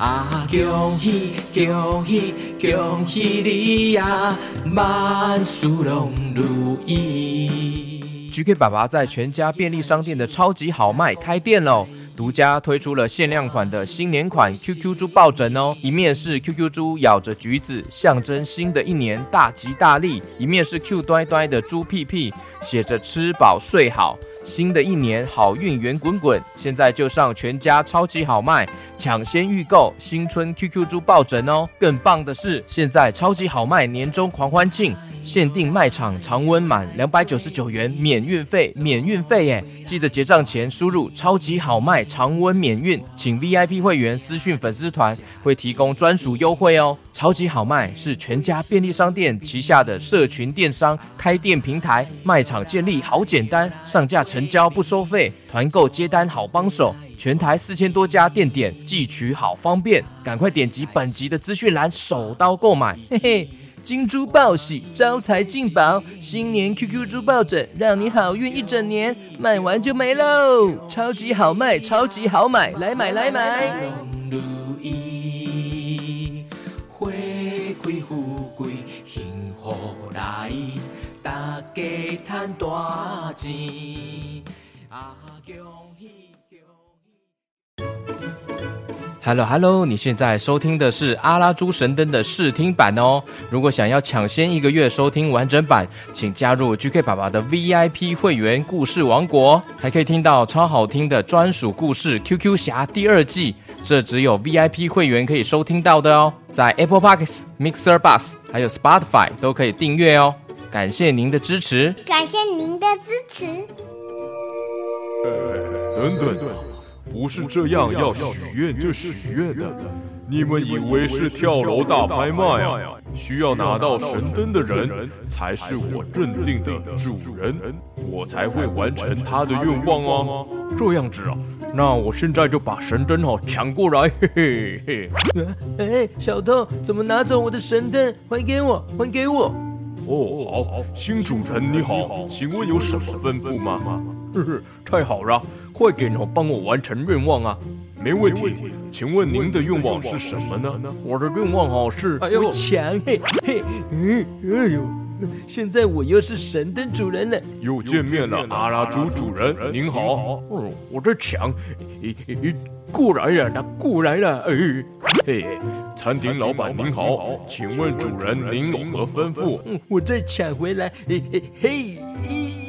啊，恭喜恭喜恭喜你呀，万事拢如意。GK 爸爸在全家便利商店的超级好卖开店喽！独家推出了限量款的新年款 QQ 猪抱枕哦，一面是 QQ 猪咬着橘子，象征新的一年大吉大利；一面是 Q 呆呆的猪屁屁，写着吃饱睡好，新的一年好运圆滚滚。现在就上全家超级好卖，抢先预购新春 QQ 猪抱枕哦！更棒的是，现在超级好卖年终狂欢庆。限定卖场常温满两百九十九元免运费，免运费耶！记得结账前输入超级好卖常温免运，请 VIP 会员私讯粉丝团会提供专属优惠哦。超级好卖是全家便利商店旗下的社群电商开店平台，卖场建立好简单，上架成交不收费，团购接单好帮手，全台四千多家店点寄取好方便，赶快点击本集的资讯栏手刀购买，嘿嘿。金猪报喜，招财进宝，新年 QQ 猪抱枕，让你好运一整年，卖完就没喽！超级好卖，超级好买，来买来买！Hello Hello，你现在收听的是阿拉猪神灯的试听版哦。如果想要抢先一个月收听完整版，请加入 GK 爸爸的 VIP 会员故事王国，还可以听到超好听的专属故事《QQ 侠》第二季，这只有 VIP 会员可以收听到的哦。在 Apple Podcasts、Mixer Bus 还有 Spotify 都可以订阅哦。感谢您的支持，感谢您的支持。呃，等等。不是这样，要许愿就许愿的。你们以为是跳楼大拍卖啊？需要拿到神灯的人才是我认定的主人，我才会完成他的愿望哦。这样子啊，那我现在就把神灯哦抢过来，嘿嘿嘿。哎，小偷怎么拿走我的神灯？还给我，还给我。哦，好，新主人你好，请问有什么吩咐吗？呵呵，太好了，快点哦，帮我完成愿望啊！没问题，请问您的愿望是什么呢？我的愿望哦是，哎呦，强嘿嘿，嗯，哎呦，现在我又是神灯主人了，又见面了，阿拉猪主人，您好，嗯，我的强，咦咦，过来了，他过来了，哎，嘿，餐厅老板您好，请问主人您有何吩咐？嗯，我再抢回来，嘿嘿嘿。